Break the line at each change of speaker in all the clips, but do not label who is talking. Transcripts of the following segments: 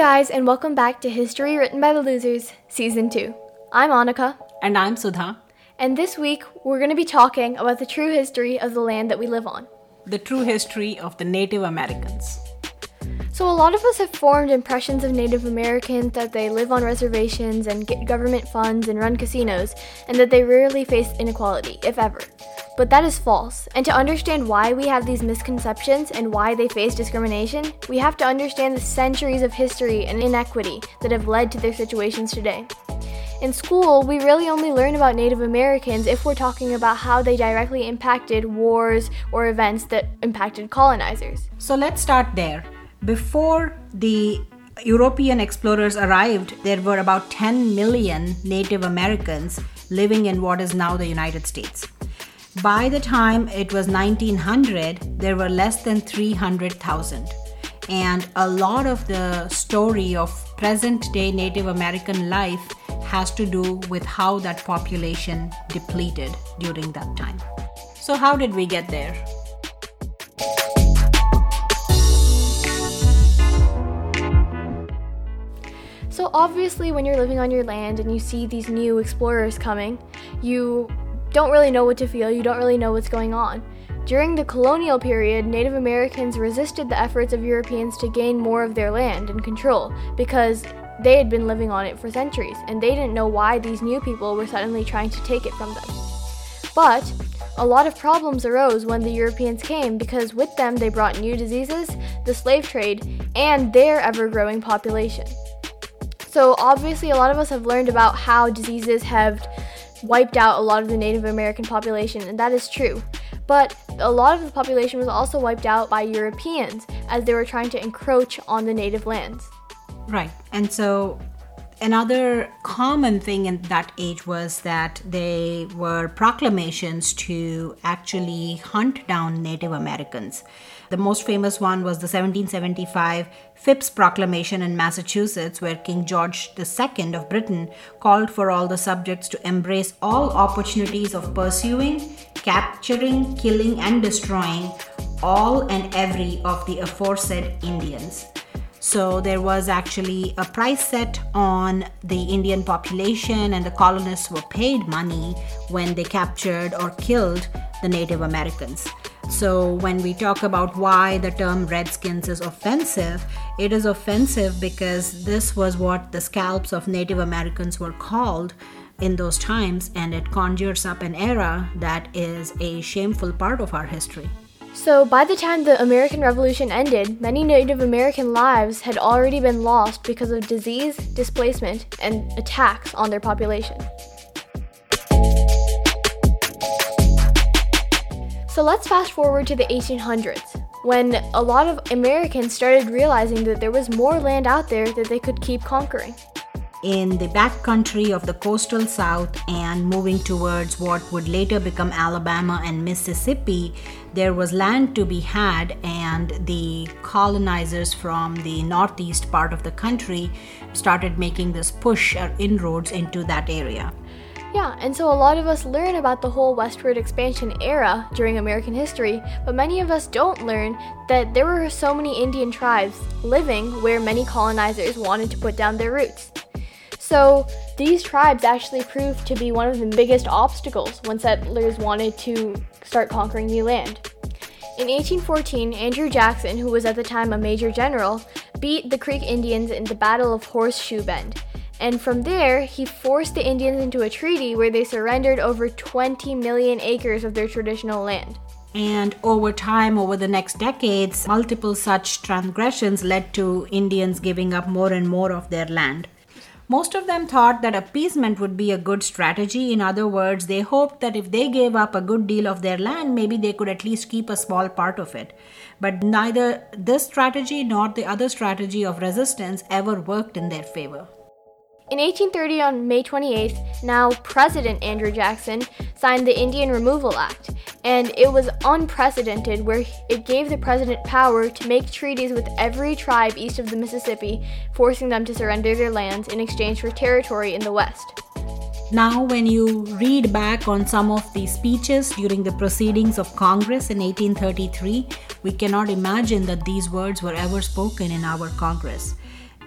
guys, and welcome back to History Written by the Losers, Season 2. I'm Annika,
And I'm Sudha.
and this week we're going to be talking about the true history of the land that we live on.
The true history of the Native Americans.
So, a lot of us have formed impressions of Native Americans that they live on reservations and get government funds and run casinos, and that they rarely face inequality, if ever. But that is false, and to understand why we have these misconceptions and why they face discrimination, we have to understand the centuries of history and inequity that have led to their situations today. In school, we really only learn about Native Americans if we're talking about how they directly impacted wars or events that impacted colonizers.
So let's start there. Before the European explorers arrived, there were about 10 million Native Americans living in what is now the United States. By the time it was 1900, there were less than 300,000. And a lot of the story of present day Native American life has to do with how that population depleted during that time. So, how did we get there?
So, obviously, when you're living on your land and you see these new explorers coming, you don't really know what to feel, you don't really know what's going on. During the colonial period, Native Americans resisted the efforts of Europeans to gain more of their land and control because they had been living on it for centuries and they didn't know why these new people were suddenly trying to take it from them. But a lot of problems arose when the Europeans came because with them they brought new diseases, the slave trade, and their ever growing population. So, obviously, a lot of us have learned about how diseases have wiped out a lot of the Native American population, and that is true. But a lot of the population was also wiped out by Europeans as they were trying to encroach on the native lands.
Right. And so another common thing in that age was that they were proclamations to actually hunt down Native Americans. The most famous one was the 1775 Phips Proclamation in Massachusetts, where King George II of Britain called for all the subjects to embrace all opportunities of pursuing, capturing, killing, and destroying all and every of the aforesaid Indians. So there was actually a price set on the Indian population, and the colonists were paid money when they captured or killed the Native Americans. So when we talk about why the term Redskins is offensive, it is offensive because this was what the scalps of Native Americans were called in those times, and it conjures up an era that is a shameful part of our history.
So, by the time the American Revolution ended, many Native American lives had already been lost because of disease, displacement, and attacks on their population. So, let's fast forward to the 1800s, when a lot of Americans started realizing that there was more land out there that they could keep conquering.
in the backcountry of the coastal south and moving towards what would later become Alabama and Mississippi, there was land to be had, and the colonizers from the northeast part of the country started making this push or inroads into that area.
Yeah, and so a lot of us learn about the whole westward expansion era during American history, but many of us don't learn that there were so many Indian tribes living where many colonizers wanted to put down their roots. So these tribes actually proved to be one of the biggest obstacles when settlers wanted to start conquering new land. In 1814, Andrew Jackson, who was at the time a major general, beat the Creek Indians in the Battle of Horseshoe Bend. And from there, he forced the Indians into a treaty where they surrendered over 20 million acres of their traditional land.
And over time, over the next decades, multiple such transgressions led to Indians giving up more and more of their land. Most of them thought that appeasement would be a good strategy. In other words, they hoped that if they gave up a good deal of their land, maybe they could at least keep a small part of it. But neither this strategy nor the other strategy of resistance ever worked in their favor.
In 1830, on May 28th, now President Andrew Jackson signed the Indian Removal Act, and it was unprecedented where it gave the president power to make treaties with every tribe east of the Mississippi, forcing them to surrender their lands in exchange for territory in the West.
Now, when you read back on some of the speeches during the proceedings of Congress in 1833, we cannot imagine that these words were ever spoken in our Congress.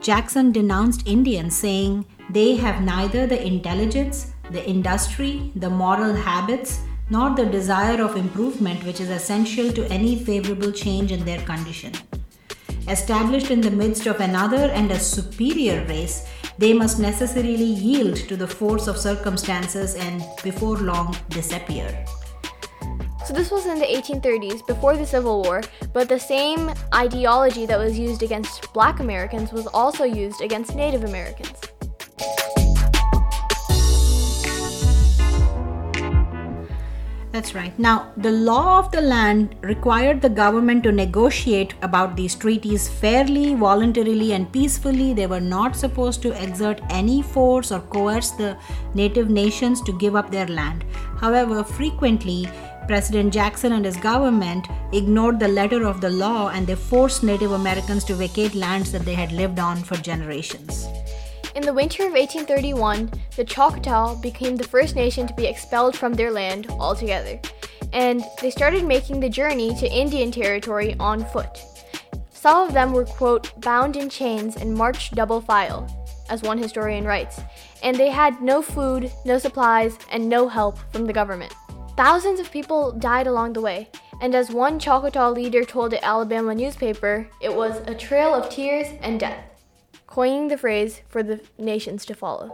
Jackson denounced Indians, saying they have neither the intelligence, the industry, the moral habits, nor the desire of improvement which is essential to any favorable change in their condition. Established in the midst of another and a superior race, they must necessarily yield to the force of circumstances and before long disappear.
So, this was in the 1830s, before the Civil War, but the same ideology that was used against black Americans was also used against Native Americans.
That's right. Now, the law of the land required the government to negotiate about these treaties fairly, voluntarily, and peacefully. They were not supposed to exert any force or coerce the native nations to give up their land. However, frequently, President Jackson and his government ignored the letter of the law and they forced Native Americans to vacate lands that they had lived on for generations.
In the winter of 1831, the Choctaw became the first nation to be expelled from their land altogether, and they started making the journey to Indian Territory on foot. Some of them were, quote, bound in chains and marched double file, as one historian writes, and they had no food, no supplies, and no help from the government. Thousands of people died along the way, and as one Choctaw leader told the Alabama newspaper, it was a trail of tears and death coining the phrase for the nations to follow.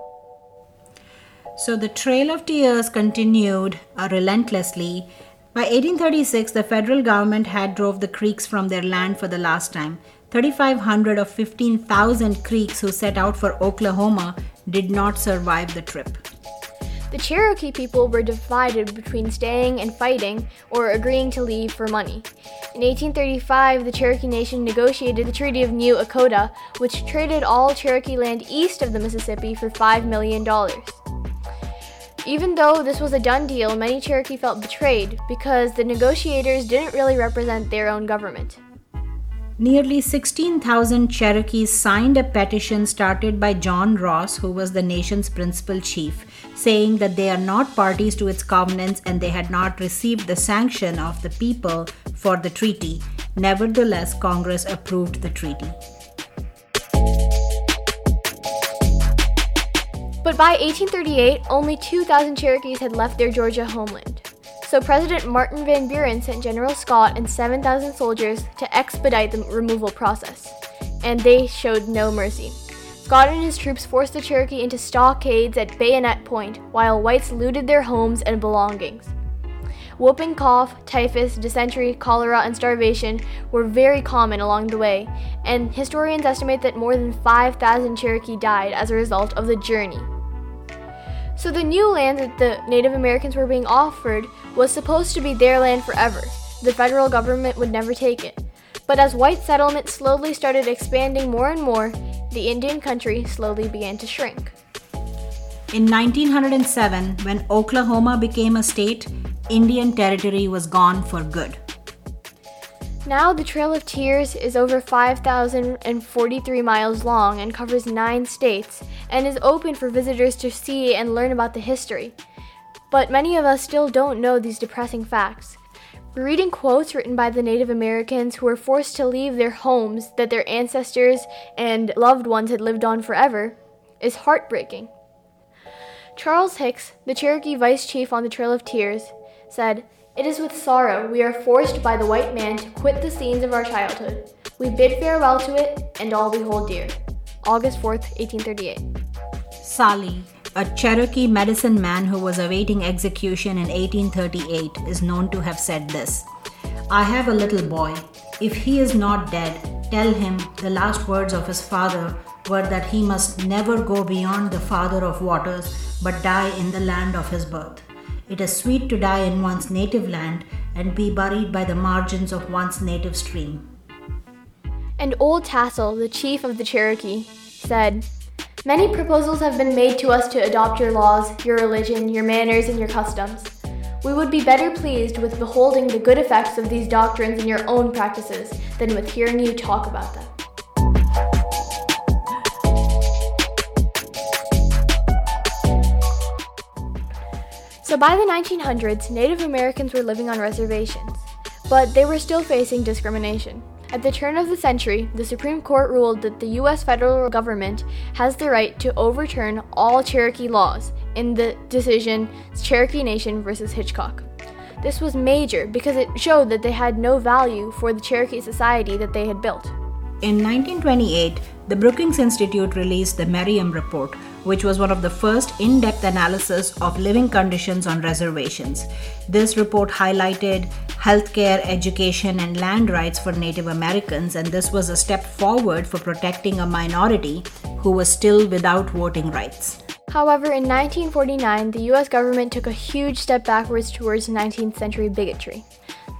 So the Trail of Tears continued uh, relentlessly. By 1836, the federal government had drove the Creeks from their land for the last time. 3,500 of 15,000 Creeks who set out for Oklahoma did not survive the trip.
The Cherokee people were divided between staying and fighting or agreeing to leave for money. In 1835, the Cherokee Nation negotiated the Treaty of New Echota, which traded all Cherokee land east of the Mississippi for $5 million. Even though this was a done deal, many Cherokee felt betrayed because the negotiators didn't really represent their own government.
Nearly 16,000 Cherokees signed a petition started by John Ross, who was the nation's principal chief, saying that they are not parties to its covenants and they had not received the sanction of the people for the treaty. Nevertheless, Congress approved the treaty.
But by 1838, only 2,000 Cherokees had left their Georgia homeland. So President Martin Van Buren sent General Scott and 7,000 soldiers to expedite the removal process, and they showed no mercy. Scott and his troops forced the Cherokee into stockades at bayonet point while whites looted their homes and belongings. Whooping cough, typhus, dysentery, cholera, and starvation were very common along the way, and historians estimate that more than 5,000 Cherokee died as a result of the journey. So the new land that the Native Americans were being offered was supposed to be their land forever. The federal government would never take it. But as white settlement slowly started expanding more and more, the Indian country slowly began to shrink.
In 1907, when Oklahoma became a state, Indian territory was gone for good.
Now, the Trail of Tears is over 5,043 miles long and covers nine states and is open for visitors to see and learn about the history. But many of us still don't know these depressing facts. Reading quotes written by the Native Americans who were forced to leave their homes that their ancestors and loved ones had lived on forever is heartbreaking. Charles Hicks, the Cherokee vice chief on the Trail of Tears, said, it is with sorrow we are forced by the white man to quit the scenes of our childhood. We bid farewell to it and all we hold dear. August 4th, 1838.
Tsali, a Cherokee medicine man who was awaiting execution in 1838, is known to have said this I have a little boy. If he is not dead, tell him the last words of his father were that he must never go beyond the Father of waters, but die in the land of his birth. It is sweet to die in one's native land and be buried by the margins of one's native stream.
And Old Tassel, the chief of the Cherokee, said, Many proposals have been made to us to adopt your laws, your religion, your manners, and your customs. We would be better pleased with beholding the good effects of these doctrines in your own practices than with hearing you talk about them. So by the 1900s, Native Americans were living on reservations, but they were still facing discrimination. At the turn of the century, the Supreme Court ruled that the U.S. federal government has the right to overturn all Cherokee laws in the decision Cherokee Nation versus Hitchcock. This was major because it showed that they had no value for the Cherokee society that they had built.
In 1928, the Brookings Institute released the Merriam Report, which was one of the first in depth analysis of living conditions on reservations. This report highlighted healthcare, education, and land rights for Native Americans, and this was a step forward for protecting a minority who was still without voting rights.
However, in 1949, the US government took a huge step backwards towards 19th century bigotry.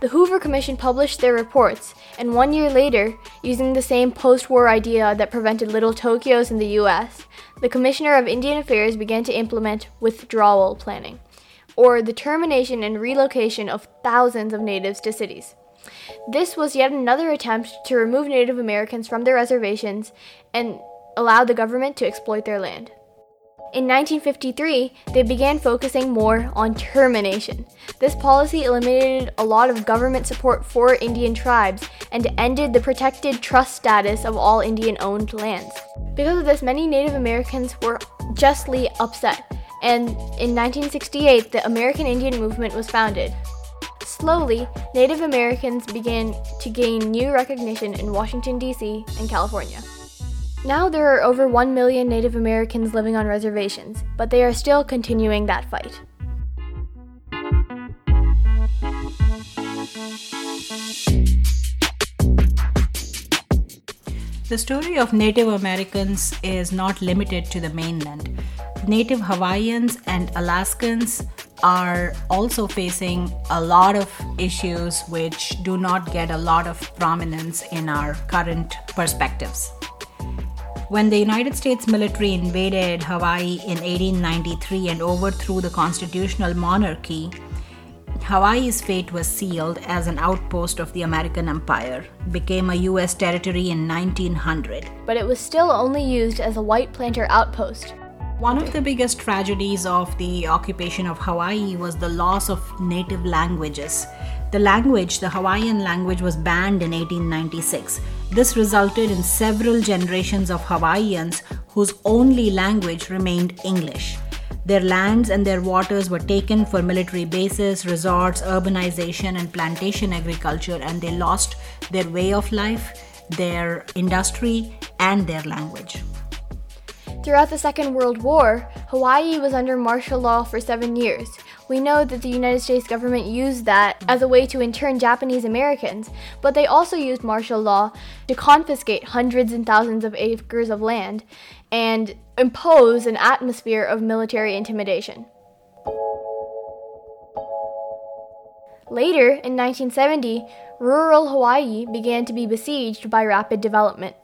The Hoover Commission published their reports, and one year later, using the same post war idea that prevented little Tokyos in the US, the Commissioner of Indian Affairs began to implement withdrawal planning, or the termination and relocation of thousands of natives to cities. This was yet another attempt to remove Native Americans from their reservations and allow the government to exploit their land. In 1953, they began focusing more on termination. This policy eliminated a lot of government support for Indian tribes and ended the protected trust status of all Indian owned lands. Because of this, many Native Americans were justly upset, and in 1968, the American Indian Movement was founded. Slowly, Native Americans began to gain new recognition in Washington, D.C. and California. Now there are over 1 million Native Americans living on reservations, but they are still continuing that fight.
The story of Native Americans is not limited to the mainland. Native Hawaiians and Alaskans are also facing a lot of issues which do not get a lot of prominence in our current perspectives. When the United States military invaded Hawaii in 1893 and overthrew the constitutional monarchy, Hawaii's fate was sealed as an outpost of the American Empire, became a US territory in 1900.
But it was still only used as a white planter outpost.
One of the biggest tragedies of the occupation of Hawaii was the loss of native languages. The language, the Hawaiian language, was banned in 1896. This resulted in several generations of Hawaiians whose only language remained English. Their lands and their waters were taken for military bases, resorts, urbanization, and plantation agriculture, and they lost their way of life, their industry, and their language.
Throughout the Second World War, Hawaii was under martial law for seven years. We know that the United States government used that as a way to intern Japanese Americans, but they also used martial law to confiscate hundreds and thousands of acres of land and impose an atmosphere of military intimidation. Later, in 1970, rural Hawaii began to be besieged by rapid development.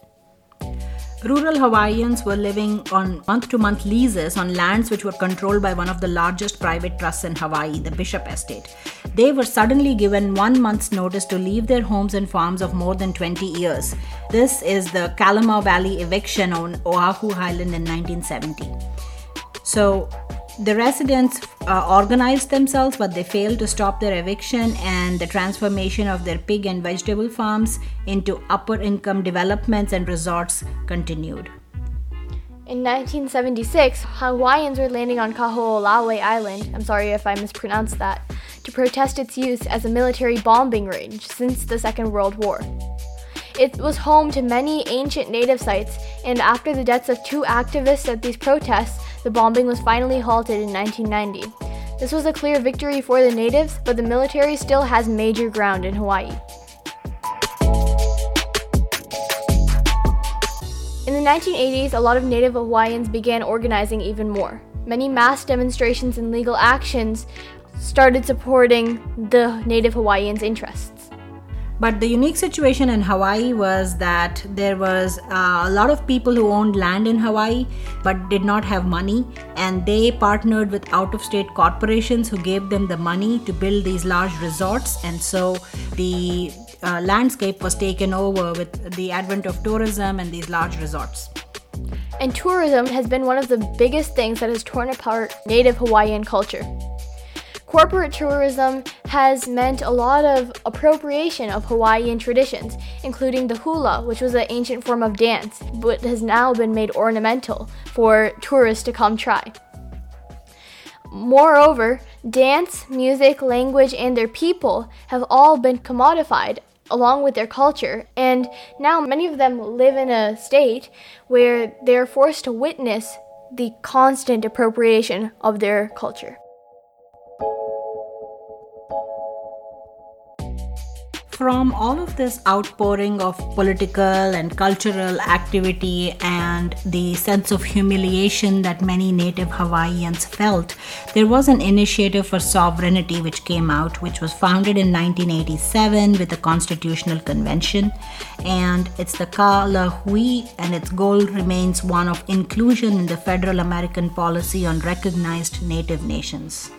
Rural Hawaiians were living on month to month leases on lands which were controlled by one of the largest private trusts in Hawaii, the Bishop Estate. They were suddenly given one month's notice to leave their homes and farms of more than 20 years. This is the Kalama Valley eviction on Oahu Island in 1970. So, the residents uh, organized themselves, but they failed to stop their eviction and the transformation of their pig and vegetable farms into upper income developments and resorts continued.
In 1976, Hawaiians were landing on Kahoolawe Island, I'm sorry if I mispronounced that, to protest its use as a military bombing range since the Second World War. It was home to many ancient native sites, and after the deaths of two activists at these protests, the bombing was finally halted in 1990. This was a clear victory for the natives, but the military still has major ground in Hawaii. In the 1980s, a lot of Native Hawaiians began organizing even more. Many mass demonstrations and legal actions started supporting the Native Hawaiians' interests.
But the unique situation in Hawaii was that there was uh, a lot of people who owned land in Hawaii but did not have money, and they partnered with out of state corporations who gave them the money to build these large resorts. And so the uh, landscape was taken over with the advent of tourism and these large resorts.
And tourism has been one of the biggest things that has torn apart native Hawaiian culture. Corporate tourism has meant a lot of appropriation of Hawaiian traditions, including the hula, which was an ancient form of dance, but has now been made ornamental for tourists to come try. Moreover, dance, music, language, and their people have all been commodified along with their culture, and now many of them live in a state where they're forced to witness the constant appropriation of their culture.
From all of this outpouring of political and cultural activity and the sense of humiliation that many native Hawaiians felt, there was an initiative for sovereignty which came out, which was founded in 1987 with a constitutional convention. And it's the Ka Lahui, and its goal remains one of inclusion in the federal American policy on recognized native nations.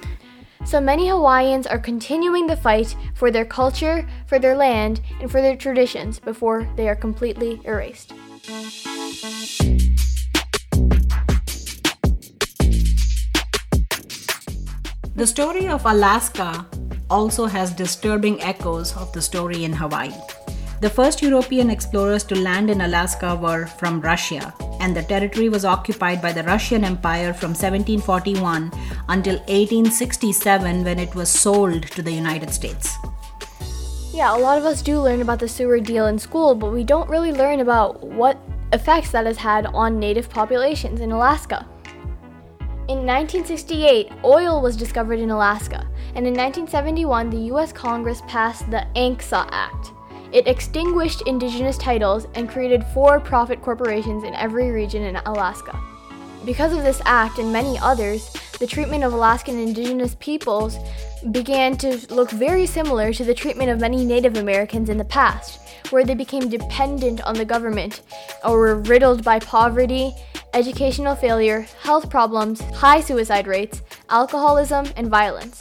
So many Hawaiians are continuing the fight for their culture, for their land, and for their traditions before they are completely erased.
The story of Alaska also has disturbing echoes of the story in Hawaii. The first European explorers to land in Alaska were from Russia, and the territory was occupied by the Russian Empire from 1741 until 1867 when it was sold to the United States.
Yeah, a lot of us do learn about the Seward deal in school, but we don't really learn about what effects that has had on native populations in Alaska. In 1968, oil was discovered in Alaska, and in 1971, the US Congress passed the ANCSA Act. It extinguished indigenous titles and created for profit corporations in every region in Alaska. Because of this act and many others, the treatment of Alaskan indigenous peoples began to look very similar to the treatment of many Native Americans in the past, where they became dependent on the government or were riddled by poverty, educational failure, health problems, high suicide rates, alcoholism, and violence.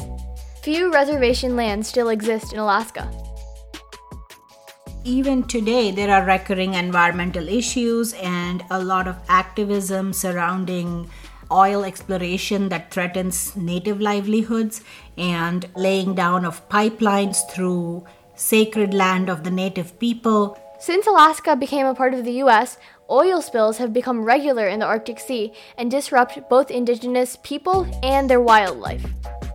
Few reservation lands still exist in Alaska
even today, there are recurring environmental issues and a lot of activism surrounding oil exploration that threatens native livelihoods and laying down of pipelines through sacred land of the native people.
Since Alaska became a part of the US, oil spills have become regular in the Arctic Sea and disrupt both indigenous people and their wildlife.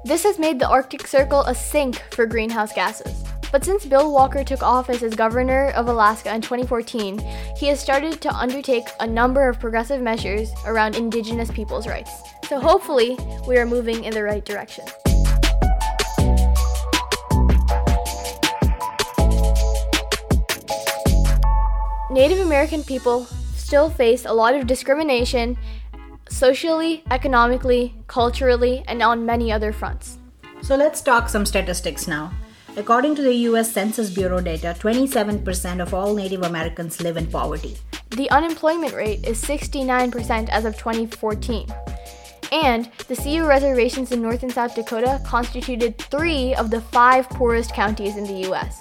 This has made the Arctic Circle a sink for greenhouse gases. But since Bill Walker took office as governor of Alaska in 2014, he has started to undertake a number of progressive measures around indigenous people's rights. So hopefully, we are moving in the right direction. Native American people still face a lot of discrimination socially, economically, culturally, and on many other fronts.
So let's talk some statistics now. According to the US Census Bureau data, 27% of all Native Americans live in poverty.
The unemployment rate is 69% as of 2014. And the Sioux reservations in North and South Dakota constituted three of the five poorest counties in the US.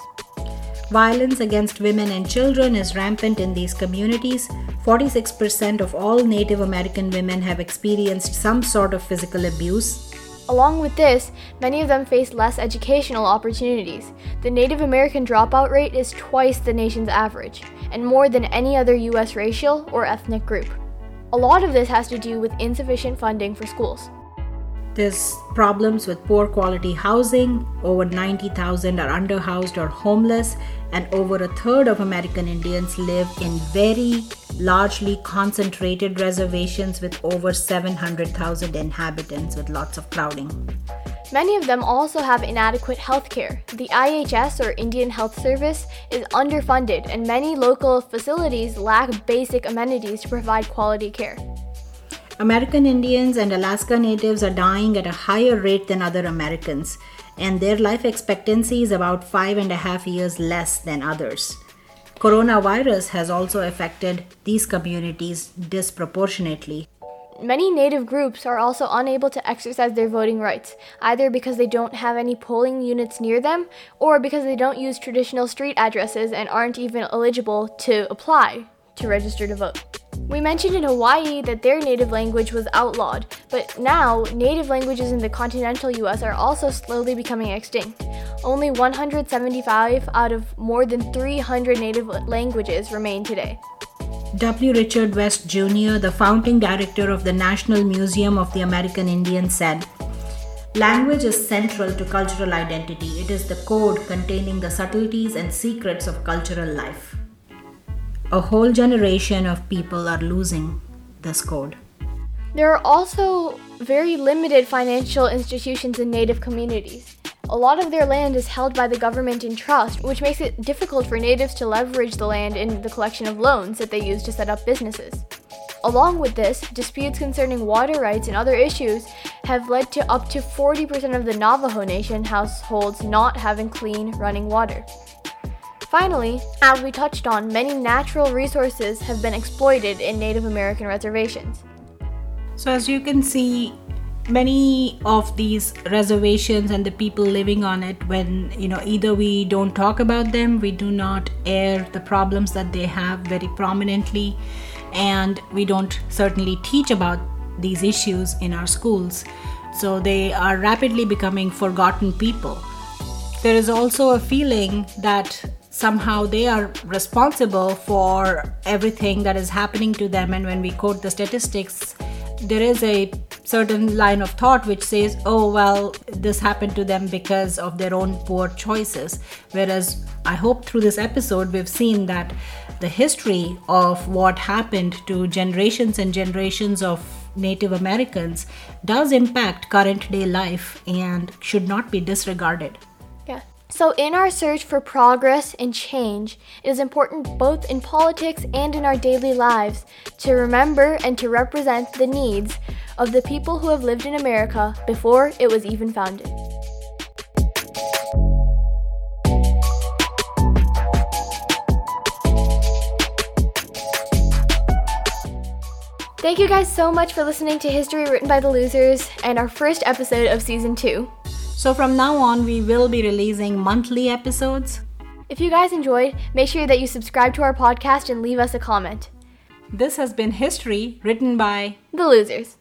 Violence against women and children is rampant in these communities. 46% of all Native American women have experienced some sort of physical abuse,
Along with this, many of them face less educational opportunities. The Native American dropout rate is twice the nation's average, and more than any other U.S. racial or ethnic group. A lot of this has to do with insufficient funding for schools.
There's problems with poor quality housing. Over 90,000 are underhoused or homeless, and over a third of American Indians live in very largely concentrated reservations with over 700,000 inhabitants with lots of crowding.
Many of them also have inadequate health care. The IHS or Indian Health Service is underfunded, and many local facilities lack basic amenities to provide quality care.
American Indians and Alaska Natives are dying at a higher rate than other Americans, and their life expectancy is about five and a half years less than others. Coronavirus has also affected these communities disproportionately.
Many Native groups are also unable to exercise their voting rights, either because they don't have any polling units near them or because they don't use traditional street addresses and aren't even eligible to apply to register to vote. We mentioned in Hawaii that their native language was outlawed, but now native languages in the continental US are also slowly becoming extinct. Only 175 out of more than 300 native languages remain today.
W. Richard West Jr., the founding director of the National Museum of the American Indian, said Language is central to cultural identity. It is the code containing the subtleties and secrets of cultural life. A whole generation of people are losing this code.
There are also very limited financial institutions in Native communities. A lot of their land is held by the government in trust, which makes it difficult for natives to leverage the land in the collection of loans that they use to set up businesses. Along with this, disputes concerning water rights and other issues have led to up to 40% of the Navajo Nation households not having clean running water. Finally, as we touched on, many natural resources have been exploited in Native American reservations.
So, as you can see, many of these reservations and the people living on it when you know either we don't talk about them we do not air the problems that they have very prominently and we don't certainly teach about these issues in our schools so they are rapidly becoming forgotten people there is also a feeling that somehow they are responsible for everything that is happening to them and when we quote the statistics there is a certain line of thought which says, oh, well, this happened to them because of their own poor choices. Whereas I hope through this episode we've seen that the history of what happened to generations and generations of Native Americans does impact current day life and should not be disregarded.
So, in our search for progress and change, it is important both in politics and in our daily lives to remember and to represent the needs of the people who have lived in America before it was even founded. Thank you guys so much for listening to History Written by the Losers and our first episode of season two.
So from now on, we will be releasing monthly episodes.
If you guys enjoyed, make sure that you subscribe to our podcast and leave us a comment.
This has been History written by
The Losers.